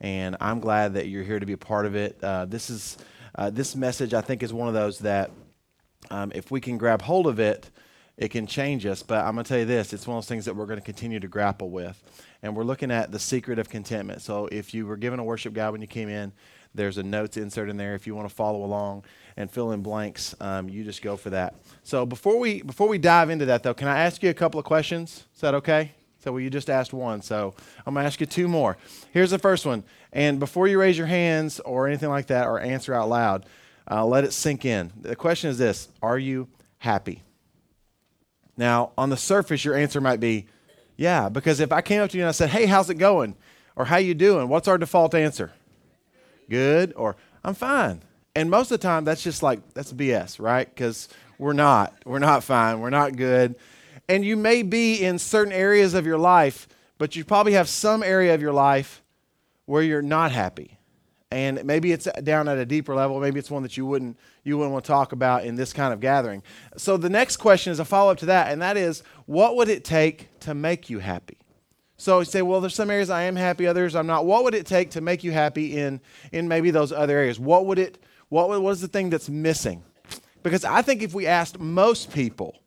and I'm glad that you're here to be a part of it. Uh, this is uh, this message, I think, is one of those that um, if we can grab hold of it, it can change us. But I'm going to tell you this: it's one of those things that we're going to continue to grapple with, and we're looking at the secret of contentment. So, if you were given a worship guide when you came in, there's a notes insert in there. If you want to follow along and fill in blanks, um, you just go for that. So, before we before we dive into that, though, can I ask you a couple of questions? Is that okay? So well, you just asked one, so I'm gonna ask you two more. Here's the first one, and before you raise your hands or anything like that, or answer out loud, uh, let it sink in. The question is this: Are you happy? Now, on the surface, your answer might be, "Yeah," because if I came up to you and I said, "Hey, how's it going?" or "How you doing?" What's our default answer? Good, or "I'm fine." And most of the time, that's just like that's BS, right? Because we're not. We're not fine. We're not good. And you may be in certain areas of your life, but you probably have some area of your life where you're not happy. And maybe it's down at a deeper level. Maybe it's one that you wouldn't you wouldn't want to talk about in this kind of gathering. So the next question is a follow up to that, and that is, what would it take to make you happy? So you say, well, there's some areas I am happy, others I'm not. What would it take to make you happy in in maybe those other areas? What would it what what is the thing that's missing? Because I think if we asked most people,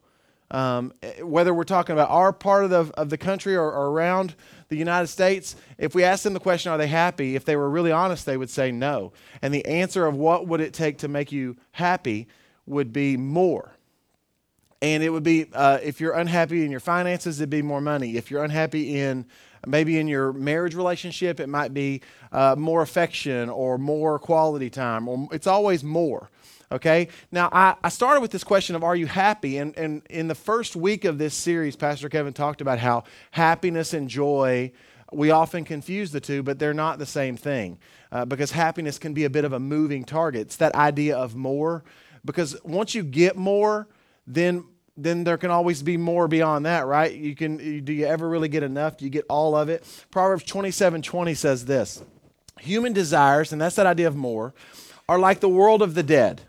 um, whether we're talking about our part of the, of the country or, or, around the United States, if we ask them the question, are they happy? If they were really honest, they would say no. And the answer of what would it take to make you happy would be more. And it would be, uh, if you're unhappy in your finances, it'd be more money. If you're unhappy in maybe in your marriage relationship, it might be uh, more affection or more quality time, or it's always more. Okay? Now, I, I started with this question of are you happy? And, and in the first week of this series, Pastor Kevin talked about how happiness and joy, we often confuse the two, but they're not the same thing. Uh, because happiness can be a bit of a moving target. It's that idea of more. Because once you get more, then then there can always be more beyond that, right? You can do you ever really get enough? Do you get all of it? Proverbs 27 20 says this human desires, and that's that idea of more, are like the world of the dead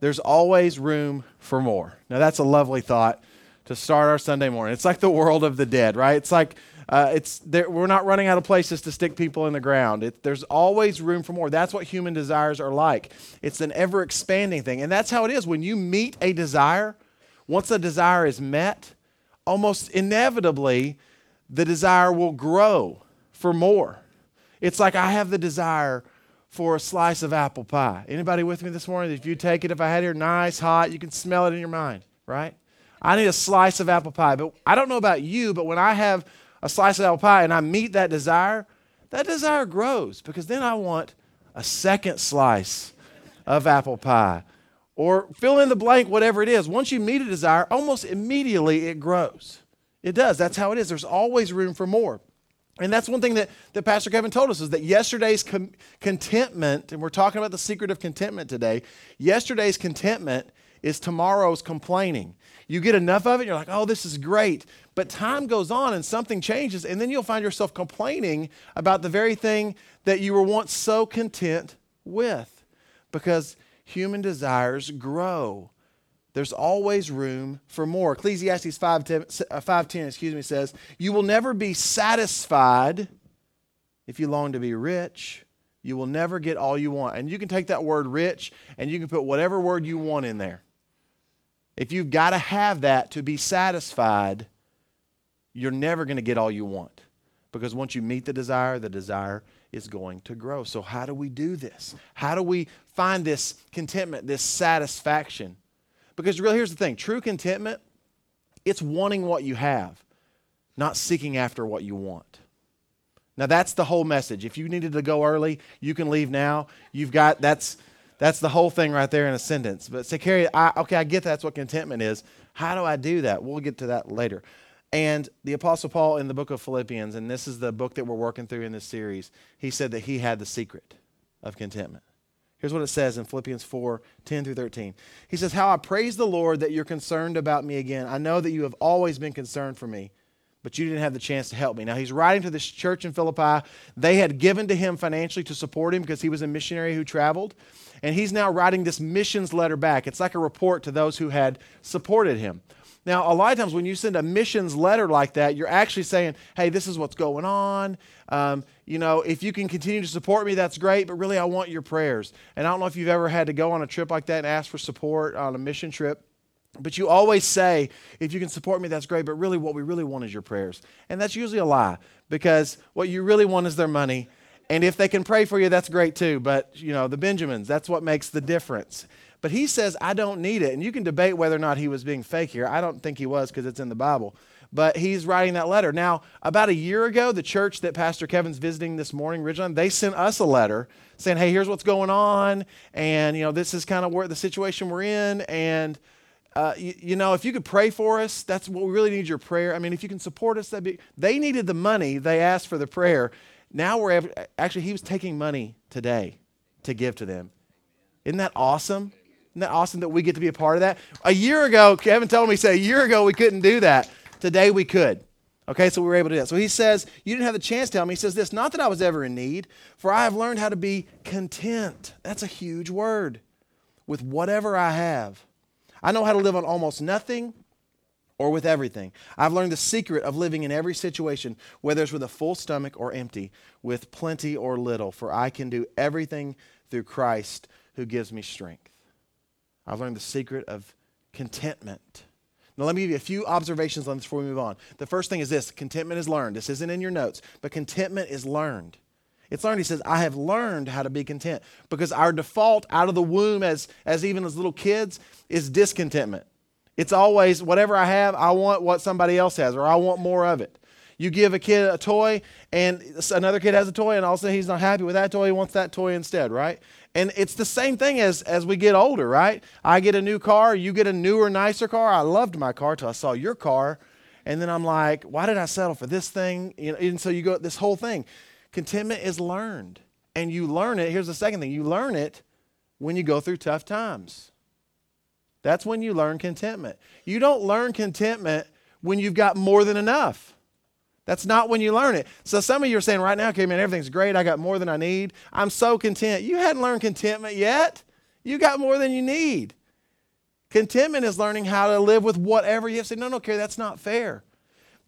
there's always room for more. Now, that's a lovely thought to start our Sunday morning. It's like the world of the dead, right? It's like uh, it's we're not running out of places to stick people in the ground. It, there's always room for more. That's what human desires are like. It's an ever expanding thing. And that's how it is. When you meet a desire, once a desire is met, almost inevitably, the desire will grow for more. It's like I have the desire for a slice of apple pie. Anybody with me this morning? If you take it, if I had here nice, hot, you can smell it in your mind, right? I need a slice of apple pie. But I don't know about you, but when I have a slice of apple pie and I meet that desire, that desire grows because then I want a second slice of apple pie. Or fill in the blank, whatever it is. Once you meet a desire, almost immediately it grows. It does. That's how it is. There's always room for more. And that's one thing that, that Pastor Kevin told us is that yesterday's com- contentment, and we're talking about the secret of contentment today, yesterday's contentment is tomorrow's complaining. You get enough of it, you're like, oh, this is great. But time goes on and something changes, and then you'll find yourself complaining about the very thing that you were once so content with because human desires grow there's always room for more. Ecclesiastes 5.10, uh, 5.10 excuse me, says, You will never be satisfied if you long to be rich. You will never get all you want. And you can take that word rich and you can put whatever word you want in there. If you've got to have that to be satisfied, you're never going to get all you want. Because once you meet the desire, the desire is going to grow. So, how do we do this? How do we find this contentment, this satisfaction? Because really, here's the thing true contentment, it's wanting what you have, not seeking after what you want. Now that's the whole message. If you needed to go early, you can leave now. You've got that's that's the whole thing right there in a sentence. But say, Carrie, I, okay, I get that's what contentment is. How do I do that? We'll get to that later. And the Apostle Paul in the book of Philippians, and this is the book that we're working through in this series, he said that he had the secret of contentment. Here's what it says in Philippians 4 10 through 13. He says, How I praise the Lord that you're concerned about me again. I know that you have always been concerned for me, but you didn't have the chance to help me. Now, he's writing to this church in Philippi. They had given to him financially to support him because he was a missionary who traveled. And he's now writing this missions letter back. It's like a report to those who had supported him. Now, a lot of times when you send a missions letter like that, you're actually saying, hey, this is what's going on. Um, you know, if you can continue to support me, that's great, but really, I want your prayers. And I don't know if you've ever had to go on a trip like that and ask for support on a mission trip. But you always say, if you can support me, that's great. But really, what we really want is your prayers. And that's usually a lie because what you really want is their money. And if they can pray for you, that's great too. But, you know, the Benjamins, that's what makes the difference. But he says, I don't need it. And you can debate whether or not he was being fake here. I don't think he was because it's in the Bible. But he's writing that letter. Now, about a year ago, the church that Pastor Kevin's visiting this morning, Ridgeline, they sent us a letter saying, hey, here's what's going on. And, you know, this is kind of where the situation we're in. And, uh, you, you, know, if you could pray for us, that's what we really need your prayer. I mean, if you can support us, that'd be. They needed the money. They asked for the prayer. Now we're actually, he was taking money today to give to them. Isn't that awesome? Isn't that awesome that we get to be a part of that? A year ago, Kevin told me, said, a year ago we couldn't do that. Today we could. Okay, so we were able to do that. So he says, You didn't have the chance to tell me. He says this, not that I was ever in need, for I have learned how to be content. That's a huge word. With whatever I have. I know how to live on almost nothing or with everything. I've learned the secret of living in every situation, whether it's with a full stomach or empty, with plenty or little, for I can do everything through Christ who gives me strength. I've learned the secret of contentment. Now, let me give you a few observations on this before we move on. The first thing is this contentment is learned. This isn't in your notes, but contentment is learned. It's learned. He says, I have learned how to be content because our default out of the womb, as, as even as little kids, is discontentment. It's always whatever I have, I want what somebody else has, or I want more of it. You give a kid a toy, and another kid has a toy, and all of a sudden he's not happy with that toy, he wants that toy instead, right? And it's the same thing as, as we get older, right? I get a new car, you get a newer, nicer car. I loved my car till I saw your car. And then I'm like, why did I settle for this thing? You know, and so you go this whole thing. Contentment is learned. And you learn it. Here's the second thing you learn it when you go through tough times. That's when you learn contentment. You don't learn contentment when you've got more than enough. That's not when you learn it. So some of you are saying right now, okay, man, everything's great. I got more than I need. I'm so content. You hadn't learned contentment yet. You got more than you need. Contentment is learning how to live with whatever you have. Say, no, no, okay, that's not fair.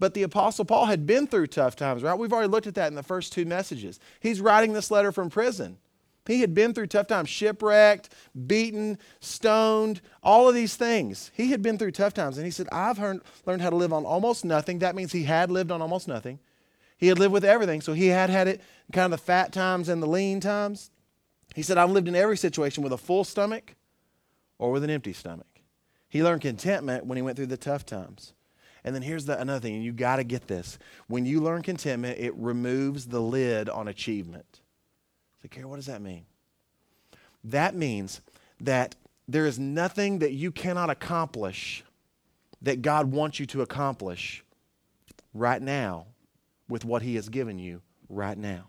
But the Apostle Paul had been through tough times, right? We've already looked at that in the first two messages. He's writing this letter from prison. He had been through tough times, shipwrecked, beaten, stoned, all of these things. He had been through tough times. And he said, I've learned, learned how to live on almost nothing. That means he had lived on almost nothing. He had lived with everything. So he had had it kind of the fat times and the lean times. He said, I've lived in every situation with a full stomach or with an empty stomach. He learned contentment when he went through the tough times. And then here's the, another thing, and you got to get this. When you learn contentment, it removes the lid on achievement. So, Carrie, what does that mean? That means that there is nothing that you cannot accomplish that God wants you to accomplish right now with what He has given you right now.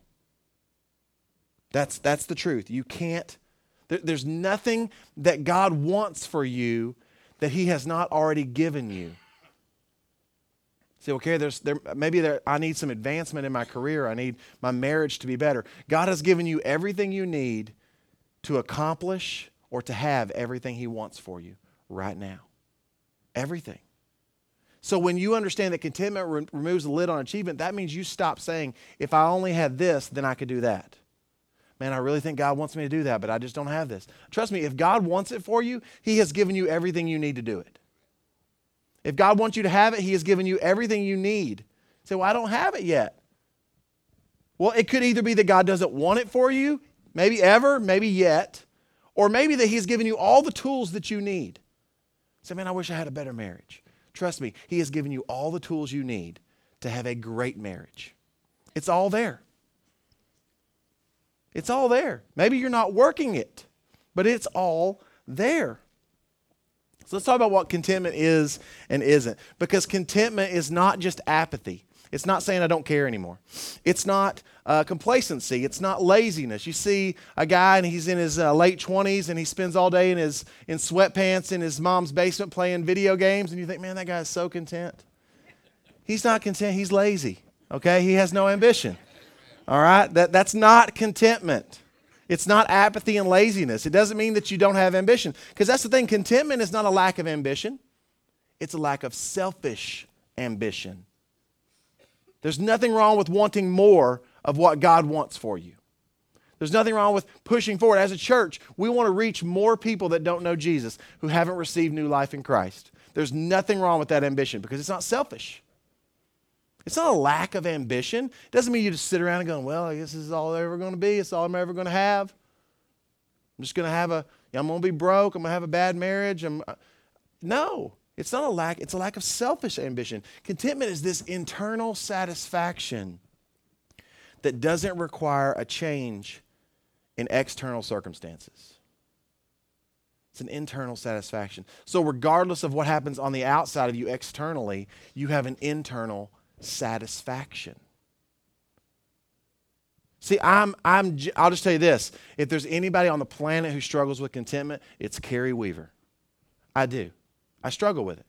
That's, that's the truth. You can't, there, there's nothing that God wants for you that He has not already given you. Say, okay, there's there maybe there I need some advancement in my career. I need my marriage to be better. God has given you everything you need to accomplish or to have everything He wants for you right now. Everything. So when you understand that contentment re- removes the lid on achievement, that means you stop saying, if I only had this, then I could do that. Man, I really think God wants me to do that, but I just don't have this. Trust me, if God wants it for you, He has given you everything you need to do it. If God wants you to have it, He has given you everything you need. say, well, I don't have it yet. Well, it could either be that God doesn't want it for you, maybe ever, maybe yet, or maybe that He's given you all the tools that you need. Say, man, I wish I had a better marriage. Trust me, He has given you all the tools you need to have a great marriage. It's all there. It's all there. Maybe you're not working it, but it's all there. So let's talk about what contentment is and isn't. Because contentment is not just apathy. It's not saying I don't care anymore. It's not uh, complacency. It's not laziness. You see a guy and he's in his uh, late 20s and he spends all day in his in sweatpants in his mom's basement playing video games, and you think, man, that guy is so content. He's not content. He's lazy. Okay, he has no ambition. All right, that that's not contentment. It's not apathy and laziness. It doesn't mean that you don't have ambition. Because that's the thing contentment is not a lack of ambition, it's a lack of selfish ambition. There's nothing wrong with wanting more of what God wants for you. There's nothing wrong with pushing forward. As a church, we want to reach more people that don't know Jesus, who haven't received new life in Christ. There's nothing wrong with that ambition because it's not selfish. It's not a lack of ambition. It doesn't mean you just sit around and go, well, I guess this is all I'm ever going to be. It's all I'm ever going to have. I'm just going to have a, I'm going to be broke. I'm going to have a bad marriage. I'm, uh, no, it's not a lack. It's a lack of selfish ambition. Contentment is this internal satisfaction that doesn't require a change in external circumstances. It's an internal satisfaction. So, regardless of what happens on the outside of you externally, you have an internal satisfaction. See, I'm, I'm, I'll just tell you this. If there's anybody on the planet who struggles with contentment, it's Carrie Weaver. I do. I struggle with it.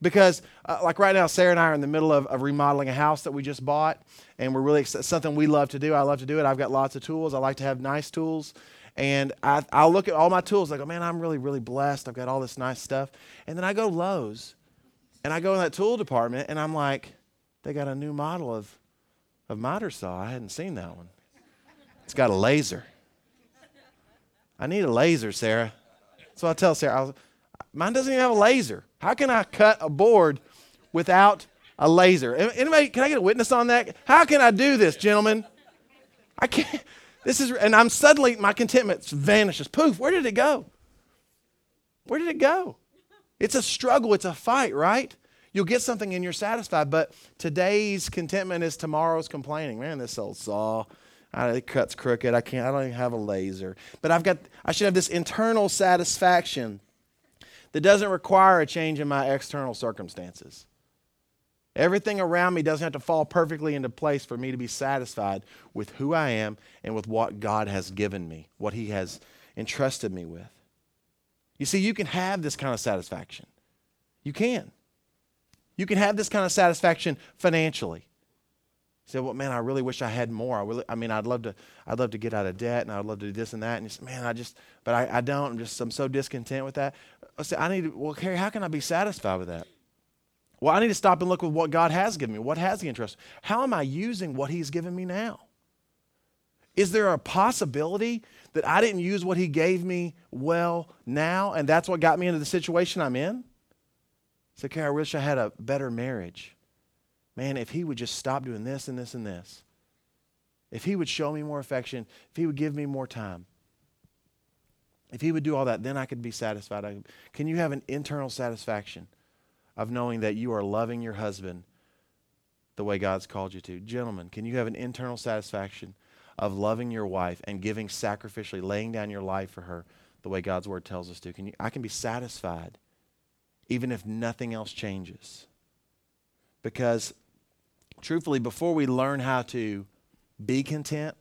Because, uh, like right now, Sarah and I are in the middle of, of remodeling a house that we just bought, and we're really something we love to do. I love to do it. I've got lots of tools. I like to have nice tools. And I, I'll look at all my tools, like, oh man, I'm really, really blessed. I've got all this nice stuff. And then I go Lowe's, and I go in that tool department, and I'm like, they got a new model of, of miter saw. I hadn't seen that one. It's got a laser. I need a laser, Sarah. So I tell Sarah, I mine doesn't even have a laser. How can I cut a board without a laser? Anybody, can I get a witness on that? How can I do this, gentlemen? I can't. This is, and I'm suddenly, my contentment vanishes. Poof, where did it go? Where did it go? It's a struggle, it's a fight, right? You'll get something and you're satisfied, but today's contentment is tomorrow's complaining. Man, this old saw, it cuts crooked. I can't. I don't even have a laser. But I've got. I should have this internal satisfaction that doesn't require a change in my external circumstances. Everything around me doesn't have to fall perfectly into place for me to be satisfied with who I am and with what God has given me, what He has entrusted me with. You see, you can have this kind of satisfaction. You can. You can have this kind of satisfaction financially. You say, well, man, I really wish I had more. I really, I mean, I'd love to, I'd love to get out of debt, and I'd love to do this and that. And say, man, I just, but I, I don't. I'm just, I'm so discontent with that. I say, I need. To, well, Carrie, how can I be satisfied with that? Well, I need to stop and look with what God has given me. What has He entrusted? How am I using what He's given me now? Is there a possibility that I didn't use what He gave me well now, and that's what got me into the situation I'm in? Say, okay, I wish I had a better marriage. Man, if he would just stop doing this and this and this, if he would show me more affection, if he would give me more time, if he would do all that, then I could be satisfied. Can you have an internal satisfaction of knowing that you are loving your husband the way God's called you to? Gentlemen, can you have an internal satisfaction of loving your wife and giving sacrificially, laying down your life for her the way God's word tells us to? Can you, I can be satisfied even if nothing else changes. Because, truthfully, before we learn how to be content,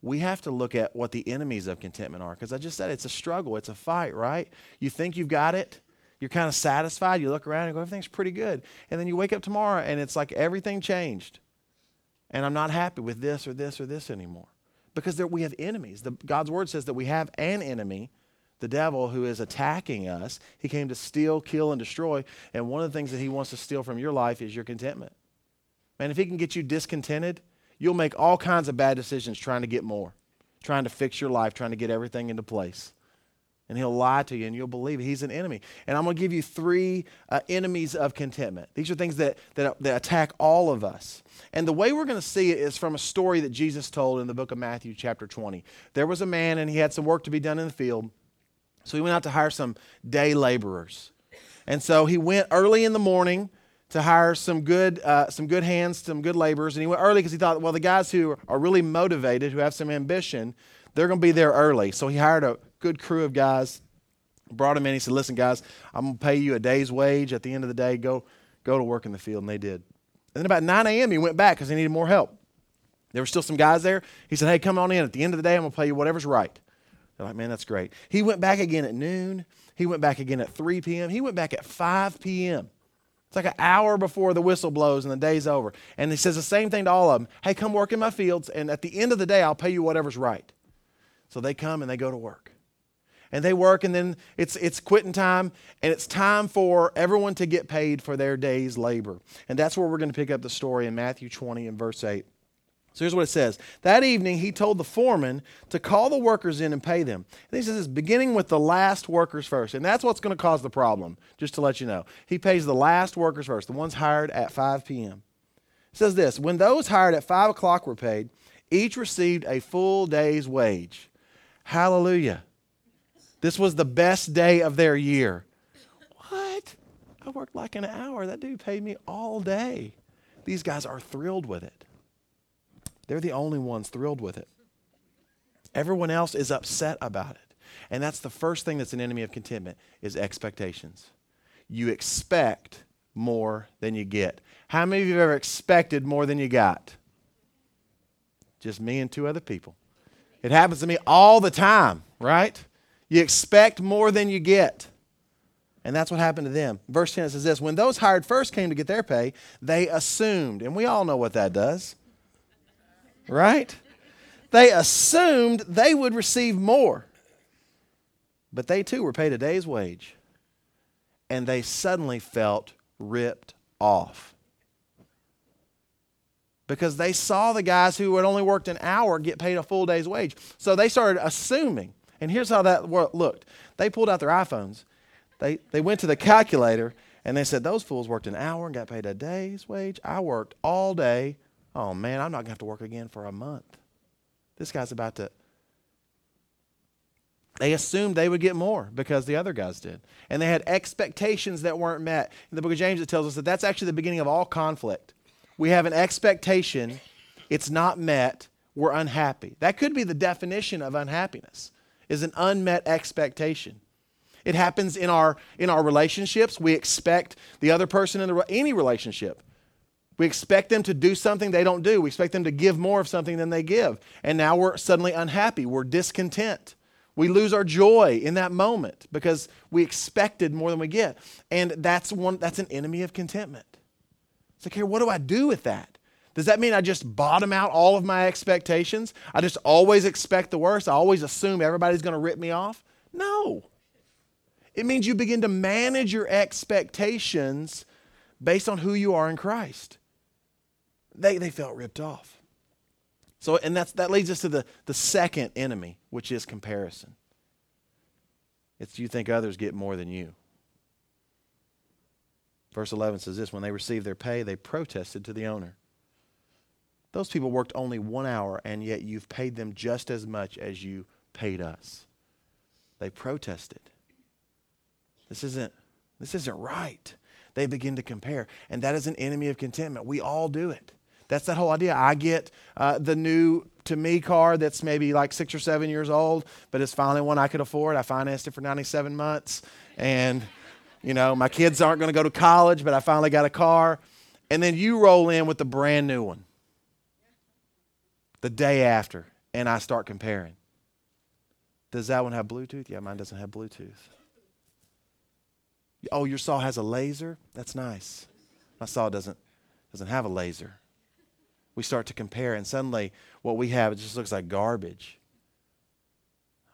we have to look at what the enemies of contentment are. Because I just said it's a struggle, it's a fight, right? You think you've got it, you're kind of satisfied, you look around and go, everything's pretty good. And then you wake up tomorrow and it's like everything changed. And I'm not happy with this or this or this anymore. Because there, we have enemies. The, God's word says that we have an enemy the devil who is attacking us. He came to steal, kill, and destroy. And one of the things that he wants to steal from your life is your contentment. Man, if he can get you discontented, you'll make all kinds of bad decisions trying to get more, trying to fix your life, trying to get everything into place. And he'll lie to you and you'll believe it. He's an enemy. And I'm going to give you three uh, enemies of contentment. These are things that, that, that attack all of us. And the way we're going to see it is from a story that Jesus told in the book of Matthew, chapter 20. There was a man and he had some work to be done in the field. So he went out to hire some day laborers. And so he went early in the morning to hire some good, uh, some good hands, some good laborers. And he went early because he thought, well, the guys who are really motivated, who have some ambition, they're going to be there early. So he hired a good crew of guys. Brought them in. He said, Listen, guys, I'm going to pay you a day's wage at the end of the day. Go, go to work in the field. And they did. And then about 9 a.m., he went back because he needed more help. There were still some guys there. He said, Hey, come on in. At the end of the day, I'm going to pay you whatever's right. They're like, Man, that's great. He went back again at noon. He went back again at 3 p.m. He went back at 5 p.m. It's like an hour before the whistle blows and the day's over. And he says the same thing to all of them Hey, come work in my fields, and at the end of the day, I'll pay you whatever's right. So they come and they go to work. And they work, and then it's, it's quitting time, and it's time for everyone to get paid for their day's labor. And that's where we're going to pick up the story in Matthew 20 and verse 8. So here's what it says. That evening, he told the foreman to call the workers in and pay them. And he says this, beginning with the last workers first. And that's what's going to cause the problem, just to let you know. He pays the last workers first, the ones hired at 5 p.m. It says this When those hired at 5 o'clock were paid, each received a full day's wage. Hallelujah. This was the best day of their year. What? I worked like an hour. That dude paid me all day. These guys are thrilled with it. They're the only ones thrilled with it. Everyone else is upset about it. And that's the first thing that's an enemy of contentment is expectations. You expect more than you get. How many of you have ever expected more than you got? Just me and two other people. It happens to me all the time, right? You expect more than you get. And that's what happened to them. Verse 10 says this When those hired first came to get their pay, they assumed, and we all know what that does, right? They assumed they would receive more. But they too were paid a day's wage. And they suddenly felt ripped off. Because they saw the guys who had only worked an hour get paid a full day's wage. So they started assuming. And here's how that looked they pulled out their iPhones, they, they went to the calculator, and they said, Those fools worked an hour and got paid a day's wage. I worked all day. Oh man, I'm not going to have to work again for a month. This guy's about to. They assumed they would get more because the other guys did. And they had expectations that weren't met. In the book of James, it tells us that that's actually the beginning of all conflict. We have an expectation, it's not met, we're unhappy. That could be the definition of unhappiness is an unmet expectation. It happens in our in our relationships. We expect the other person in the, any relationship. We expect them to do something they don't do. We expect them to give more of something than they give. And now we're suddenly unhappy. We're discontent. We lose our joy in that moment because we expected more than we get. And that's one that's an enemy of contentment. It's like, here, what do I do with that? Does that mean I just bottom out all of my expectations? I just always expect the worst? I always assume everybody's going to rip me off? No. It means you begin to manage your expectations based on who you are in Christ. They, they felt ripped off. So, and that's, that leads us to the, the second enemy, which is comparison. It's you think others get more than you. Verse 11 says this When they received their pay, they protested to the owner. Those people worked only one hour, and yet you've paid them just as much as you paid us. They protested. This isn't, this isn't right. They begin to compare. And that is an enemy of contentment. We all do it. That's that whole idea. I get uh, the new to me car that's maybe like six or seven years old, but it's finally one I could afford. I financed it for 97 months. And, you know, my kids aren't going to go to college, but I finally got a car. And then you roll in with the brand new one the day after and I start comparing. Does that one have Bluetooth? Yeah, mine doesn't have Bluetooth. Oh, your saw has a laser? That's nice. My saw doesn't doesn't have a laser. We start to compare, and suddenly what we have it just looks like garbage.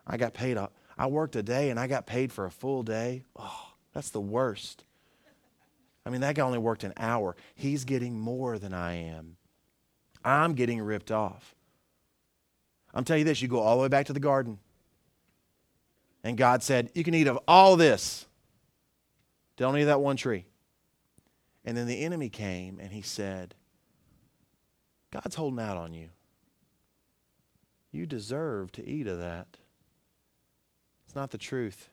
I got paid. I worked a day and I got paid for a full day. Oh, that's the worst. I mean, that guy only worked an hour. He's getting more than I am. I'm getting ripped off. I'm telling you this you go all the way back to the garden. And God said, You can eat of all this. Don't eat that one tree. And then the enemy came and he said, God's holding out on you. You deserve to eat of that. It's not the truth.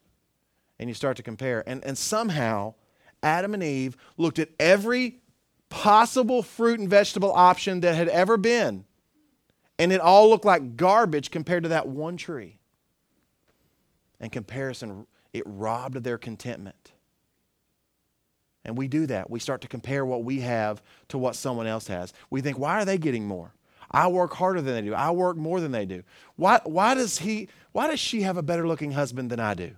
And you start to compare. And, and somehow, Adam and Eve looked at every possible fruit and vegetable option that had ever been and it all looked like garbage compared to that one tree. And comparison it robbed their contentment. And we do that. We start to compare what we have to what someone else has. We think, why are they getting more? I work harder than they do. I work more than they do. Why, why does he why does she have a better looking husband than I do?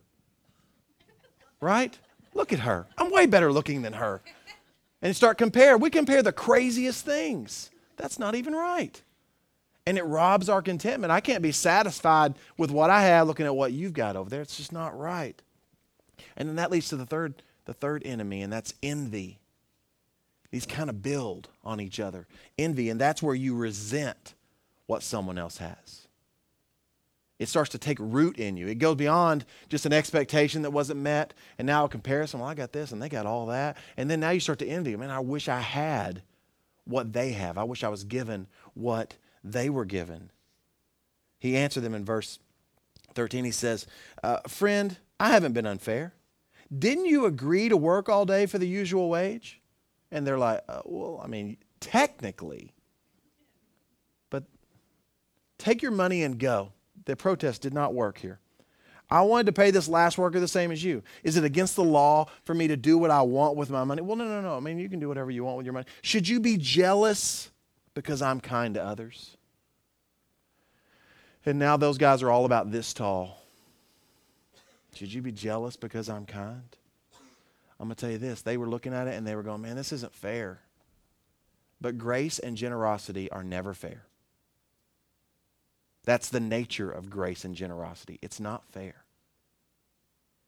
Right? Look at her. I'm way better looking than her. And start compare. We compare the craziest things. That's not even right. And it robs our contentment. I can't be satisfied with what I have looking at what you've got over there. It's just not right. And then that leads to the third the third enemy, and that's envy. These kind of build on each other. Envy, and that's where you resent what someone else has. It starts to take root in you. It goes beyond just an expectation that wasn't met, and now a comparison. Well, I got this, and they got all that. And then now you start to envy. Man, I wish I had what they have. I wish I was given what they were given. He answered them in verse 13. He says, uh, Friend, I haven't been unfair. Didn't you agree to work all day for the usual wage? And they're like, uh, Well, I mean, technically. But take your money and go. The protest did not work here. I wanted to pay this last worker the same as you. Is it against the law for me to do what I want with my money? Well, no, no, no. I mean, you can do whatever you want with your money. Should you be jealous because I'm kind to others? And now those guys are all about this tall. Should you be jealous because I'm kind? I'm going to tell you this. They were looking at it and they were going, man, this isn't fair. But grace and generosity are never fair. That's the nature of grace and generosity. It's not fair.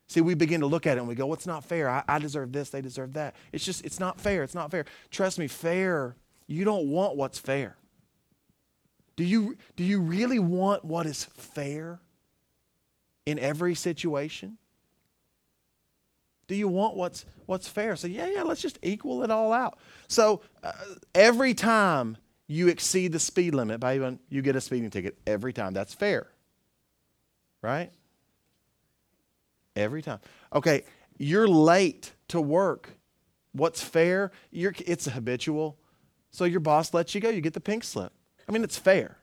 See, we begin to look at it and we go, what's well, not fair? I, I deserve this, they deserve that. It's just, it's not fair. It's not fair. Trust me, fair, you don't want what's fair. Do you, do you really want what is fair? In every situation? Do you want what's what's fair? So yeah, yeah, let's just equal it all out. So uh, every time you exceed the speed limit by even you get a speeding ticket every time. That's fair. Right? Every time. Okay, you're late to work. What's fair? You're, it's habitual. So your boss lets you go. You get the pink slip. I mean, it's fair.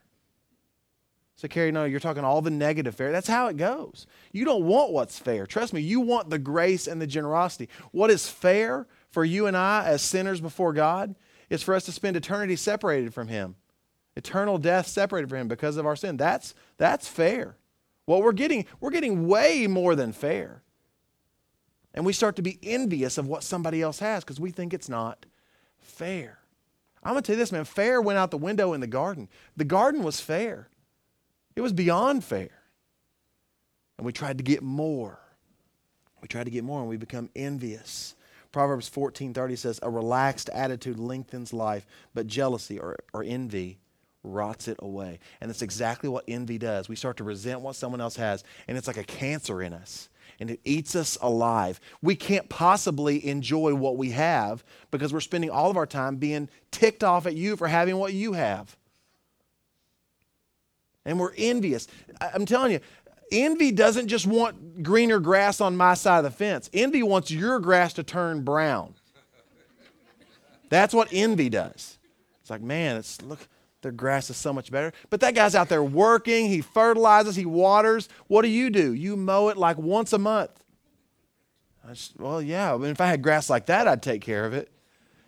So, Carrie, no, you're talking all the negative fair. That's how it goes. You don't want what's fair. Trust me, you want the grace and the generosity. What is fair for you and I as sinners before God is for us to spend eternity separated from Him, eternal death separated from Him because of our sin. That's, that's fair. What we're getting, we're getting way more than fair. And we start to be envious of what somebody else has because we think it's not fair. I'm going to tell you this, man. Fair went out the window in the garden. The garden was fair. It was beyond fair. And we tried to get more. We tried to get more and we become envious. Proverbs 14:30 says, "A relaxed attitude lengthens life, but jealousy or, or envy rots it away." And that's exactly what envy does. We start to resent what someone else has, and it's like a cancer in us. And it eats us alive. We can't possibly enjoy what we have because we're spending all of our time being ticked off at you for having what you have and we're envious. I'm telling you, envy doesn't just want greener grass on my side of the fence, envy wants your grass to turn brown. That's what envy does. It's like, man, it's look, their grass is so much better. But that guy's out there working, he fertilizes, he waters. What do you do? You mow it like once a month. Just, well, yeah. I mean, if I had grass like that, I'd take care of it.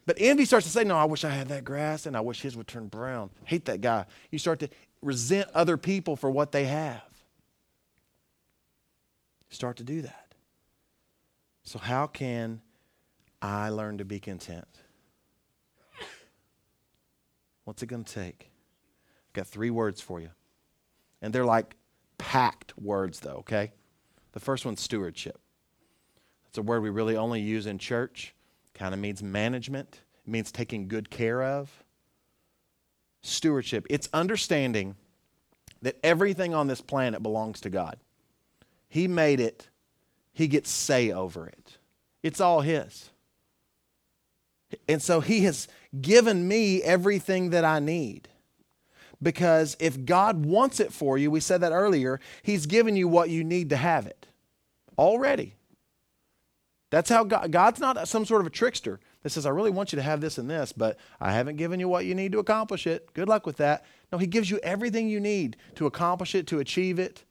But envy starts to say, No, I wish I had that grass and I wish his would turn brown. Hate that guy. You start to resent other people for what they have. Start to do that. So, how can I learn to be content? What's it going to take? I've got three words for you. And they're like packed words, though, okay? The first one's stewardship. That's a word we really only use in church. Kind of means management, it means taking good care of stewardship. It's understanding that everything on this planet belongs to God. He made it, He gets say over it. It's all His. And so He has given me everything that I need. Because if God wants it for you, we said that earlier, He's given you what you need to have it already. That's how God, God's not some sort of a trickster that says, I really want you to have this and this, but I haven't given you what you need to accomplish it. Good luck with that. No, He gives you everything you need to accomplish it, to achieve it,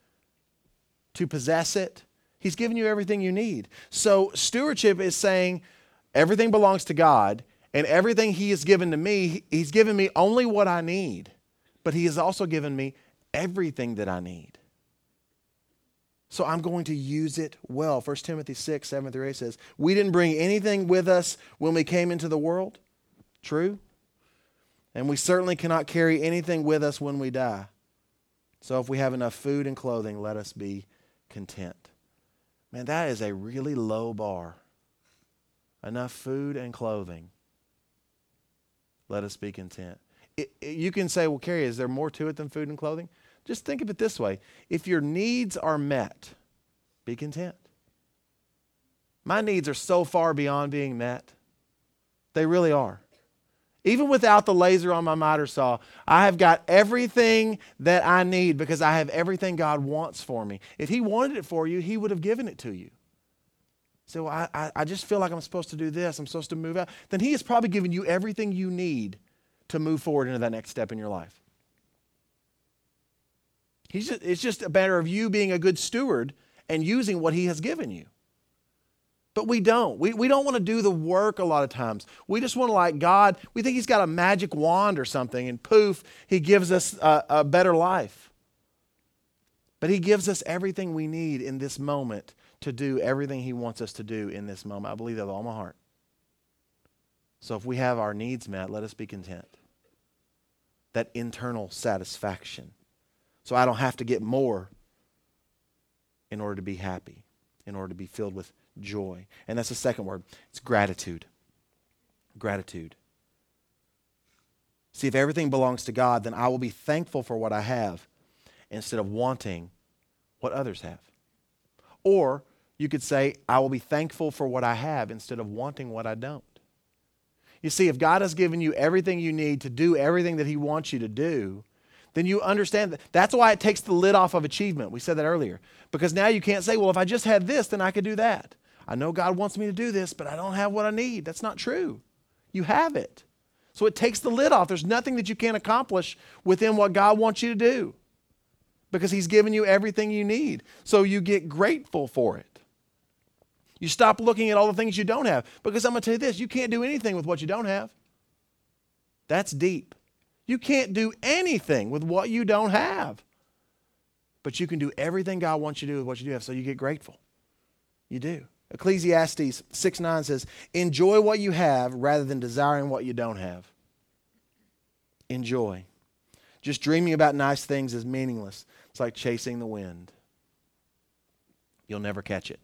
to possess it. He's given you everything you need. So stewardship is saying everything belongs to God, and everything He has given to me, He's given me only what I need, but He has also given me everything that I need. So I'm going to use it well. 1 Timothy 6, 7 through 8 says, We didn't bring anything with us when we came into the world. True. And we certainly cannot carry anything with us when we die. So if we have enough food and clothing, let us be content. Man, that is a really low bar. Enough food and clothing. Let us be content. It, it, you can say, well, Carrie, is there more to it than food and clothing? Just think of it this way if your needs are met, be content. My needs are so far beyond being met. They really are. Even without the laser on my miter saw, I have got everything that I need because I have everything God wants for me. If He wanted it for you, He would have given it to you. So well, I, I just feel like I'm supposed to do this, I'm supposed to move out. Then He has probably given you everything you need to move forward into that next step in your life. He's just, it's just a matter of you being a good steward and using what He has given you. But we don't. We, we don't want to do the work a lot of times. We just want to, like God, we think He's got a magic wand or something, and poof, He gives us a, a better life. But He gives us everything we need in this moment to do everything He wants us to do in this moment. I believe that with all my heart. So if we have our needs met, let us be content. That internal satisfaction so I don't have to get more in order to be happy, in order to be filled with joy. And that's the second word it's gratitude. Gratitude. See, if everything belongs to God, then I will be thankful for what I have instead of wanting what others have. Or you could say, I will be thankful for what I have instead of wanting what I don't. You see, if God has given you everything you need to do everything that He wants you to do, then you understand that. That's why it takes the lid off of achievement. We said that earlier. Because now you can't say, well, if I just had this, then I could do that. I know God wants me to do this, but I don't have what I need. That's not true. You have it. So it takes the lid off. There's nothing that you can't accomplish within what God wants you to do because He's given you everything you need. So you get grateful for it. You stop looking at all the things you don't have because I'm going to tell you this you can't do anything with what you don't have. That's deep. You can't do anything with what you don't have. But you can do everything God wants you to do with what you do have, so you get grateful. You do. Ecclesiastes 6 9 says, Enjoy what you have rather than desiring what you don't have. Enjoy. Just dreaming about nice things is meaningless. It's like chasing the wind. You'll never catch it.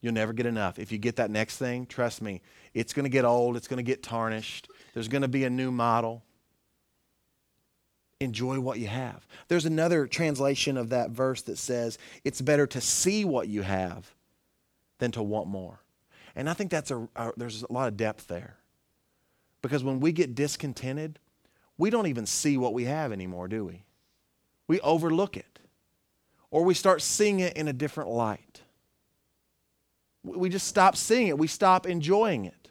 You'll never get enough. If you get that next thing, trust me, it's going to get old, it's going to get tarnished. There's going to be a new model enjoy what you have. There's another translation of that verse that says it's better to see what you have than to want more. And I think that's a, a, there's a lot of depth there. Because when we get discontented, we don't even see what we have anymore, do we? We overlook it. Or we start seeing it in a different light. We just stop seeing it. We stop enjoying it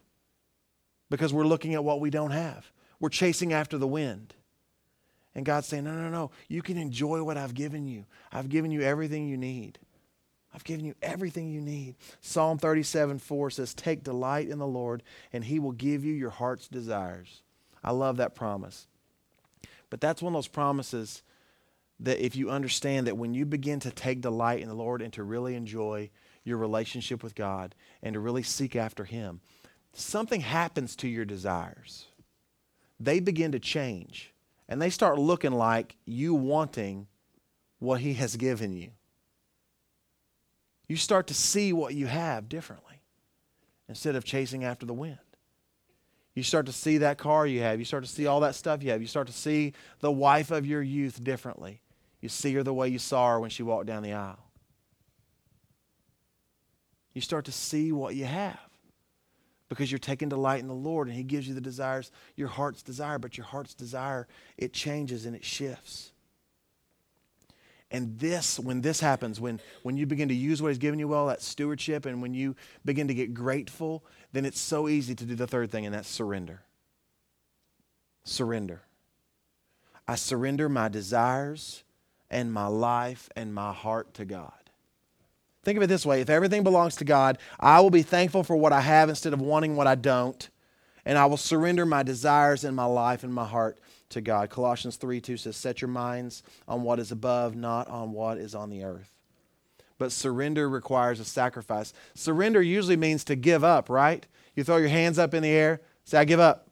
because we're looking at what we don't have. We're chasing after the wind. And God's saying, No, no, no. You can enjoy what I've given you. I've given you everything you need. I've given you everything you need. Psalm 37 4 says, Take delight in the Lord, and he will give you your heart's desires. I love that promise. But that's one of those promises that if you understand that when you begin to take delight in the Lord and to really enjoy your relationship with God and to really seek after Him, something happens to your desires. They begin to change and they start looking like you wanting what He has given you. You start to see what you have differently instead of chasing after the wind. You start to see that car you have. You start to see all that stuff you have. You start to see the wife of your youth differently. You see her the way you saw her when she walked down the aisle. You start to see what you have because you're taking delight in the Lord and He gives you the desires, your heart's desire. But your heart's desire, it changes and it shifts. And this, when this happens, when, when you begin to use what He's given you well, that stewardship, and when you begin to get grateful, then it's so easy to do the third thing, and that's surrender. Surrender. I surrender my desires and my life and my heart to God. Think of it this way if everything belongs to God, I will be thankful for what I have instead of wanting what I don't. And I will surrender my desires and my life and my heart to God. Colossians 3 2 says, Set your minds on what is above, not on what is on the earth. But surrender requires a sacrifice. Surrender usually means to give up, right? You throw your hands up in the air, say, I give up.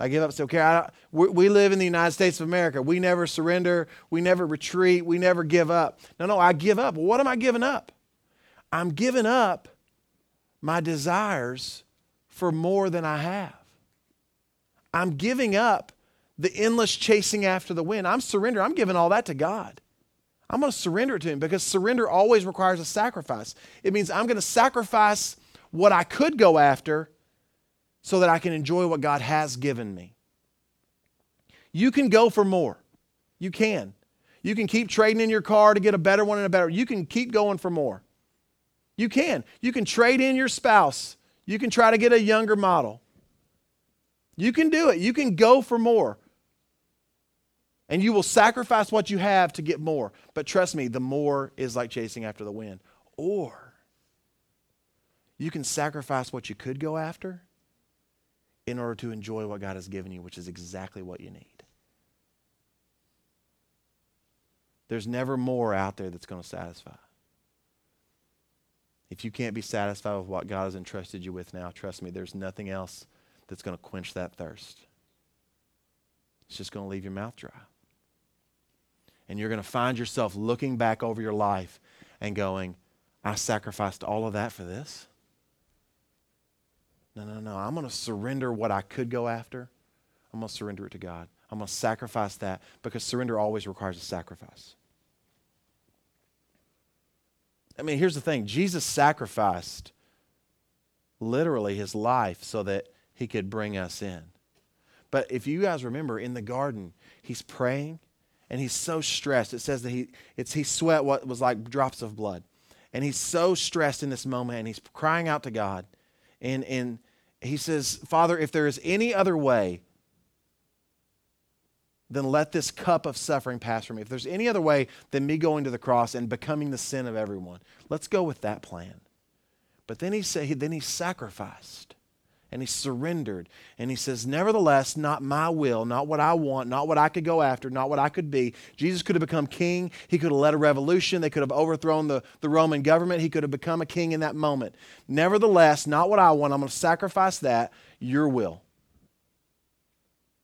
I give up. So, I, we, we live in the United States of America. We never surrender. We never retreat. We never give up. No, no, I give up. What am I giving up? I'm giving up my desires for more than I have. I'm giving up the endless chasing after the wind. I'm surrendering. I'm giving all that to God. I'm going to surrender it to Him because surrender always requires a sacrifice. It means I'm going to sacrifice what I could go after so that I can enjoy what God has given me. You can go for more. You can. You can keep trading in your car to get a better one and a better. You can keep going for more. You can. You can trade in your spouse. You can try to get a younger model. You can do it. You can go for more. And you will sacrifice what you have to get more. But trust me, the more is like chasing after the wind. Or you can sacrifice what you could go after in order to enjoy what God has given you, which is exactly what you need. There's never more out there that's going to satisfy. If you can't be satisfied with what God has entrusted you with now, trust me, there's nothing else that's going to quench that thirst. It's just going to leave your mouth dry. And you're going to find yourself looking back over your life and going, I sacrificed all of that for this? No, no, no. I'm going to surrender what I could go after. I'm going to surrender it to God. I'm going to sacrifice that because surrender always requires a sacrifice. I mean, here's the thing Jesus sacrificed literally his life so that he could bring us in. But if you guys remember in the garden, he's praying and he's so stressed. It says that he, it's, he sweat what was like drops of blood. And he's so stressed in this moment and he's crying out to God. And, and he says, Father, if there is any other way, then let this cup of suffering pass from me. If there's any other way than me going to the cross and becoming the sin of everyone, let's go with that plan. But then he said, then he sacrificed and he surrendered. And he says, Nevertheless, not my will, not what I want, not what I could go after, not what I could be. Jesus could have become king. He could have led a revolution. They could have overthrown the, the Roman government. He could have become a king in that moment. Nevertheless, not what I want. I'm going to sacrifice that, your will.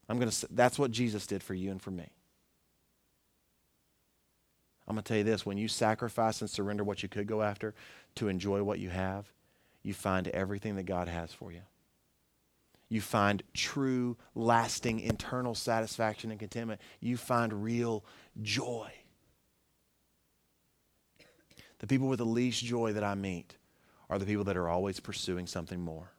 I'm going to, that's what Jesus did for you and for me. I'm going to tell you this when you sacrifice and surrender what you could go after to enjoy what you have, you find everything that God has for you you find true, lasting, internal satisfaction and contentment. You find real joy. The people with the least joy that I meet are the people that are always pursuing something more,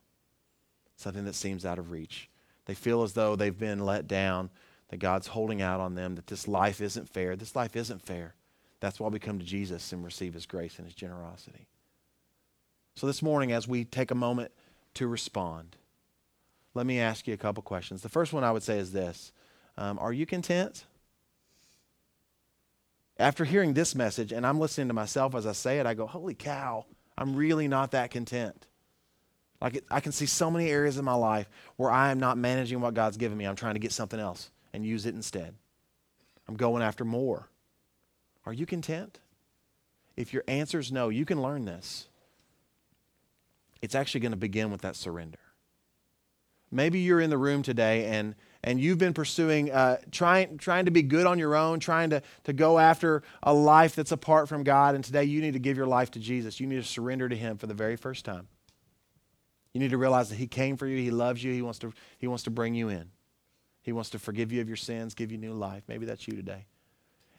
something that seems out of reach. They feel as though they've been let down, that God's holding out on them, that this life isn't fair. This life isn't fair. That's why we come to Jesus and receive his grace and his generosity. So this morning, as we take a moment to respond, let me ask you a couple questions. The first one I would say is this um, Are you content? After hearing this message, and I'm listening to myself as I say it, I go, Holy cow, I'm really not that content. Like I can see so many areas in my life where I am not managing what God's given me. I'm trying to get something else and use it instead. I'm going after more. Are you content? If your answer is no, you can learn this. It's actually going to begin with that surrender. Maybe you're in the room today and, and you've been pursuing, uh, trying, trying to be good on your own, trying to, to go after a life that's apart from God. And today you need to give your life to Jesus. You need to surrender to Him for the very first time. You need to realize that He came for you, He loves you, He wants to, he wants to bring you in. He wants to forgive you of your sins, give you new life. Maybe that's you today.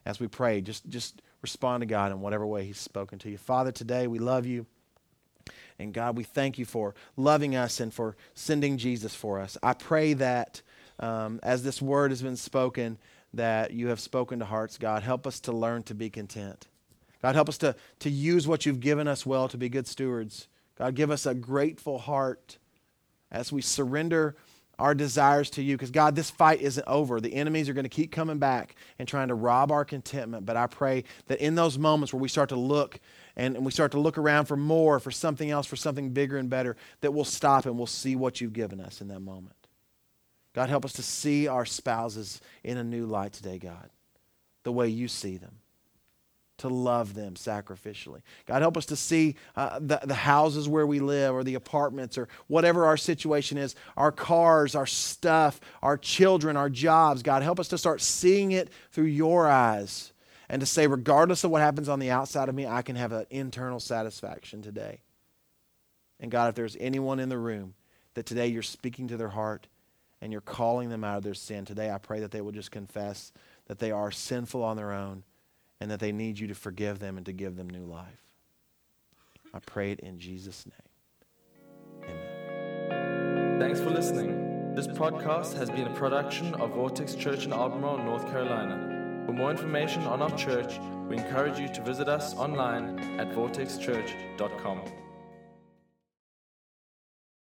As we pray, just, just respond to God in whatever way He's spoken to you. Father, today we love you. And God, we thank you for loving us and for sending Jesus for us. I pray that um, as this word has been spoken, that you have spoken to hearts, God. Help us to learn to be content. God, help us to, to use what you've given us well to be good stewards. God, give us a grateful heart as we surrender our desires to you. Because, God, this fight isn't over. The enemies are going to keep coming back and trying to rob our contentment. But I pray that in those moments where we start to look and, we start to look around for more, for something else, for something bigger and better, that we'll stop and we'll see what you've given us in that moment. God, help us to see our spouses in a new light today, God, the way you see them to love them sacrificially. God, help us to see uh, the, the houses where we live or the apartments or whatever our situation is, our cars, our stuff, our children, our jobs. God, help us to start seeing it through your eyes and to say, regardless of what happens on the outside of me, I can have an internal satisfaction today. And God, if there's anyone in the room that today you're speaking to their heart and you're calling them out of their sin, today I pray that they will just confess that they are sinful on their own and that they need you to forgive them and to give them new life. I pray it in Jesus' name. Amen. Thanks for listening. This podcast has been a production of Vortex Church in Albemarle, North Carolina. For more information on our church, we encourage you to visit us online at vortexchurch.com.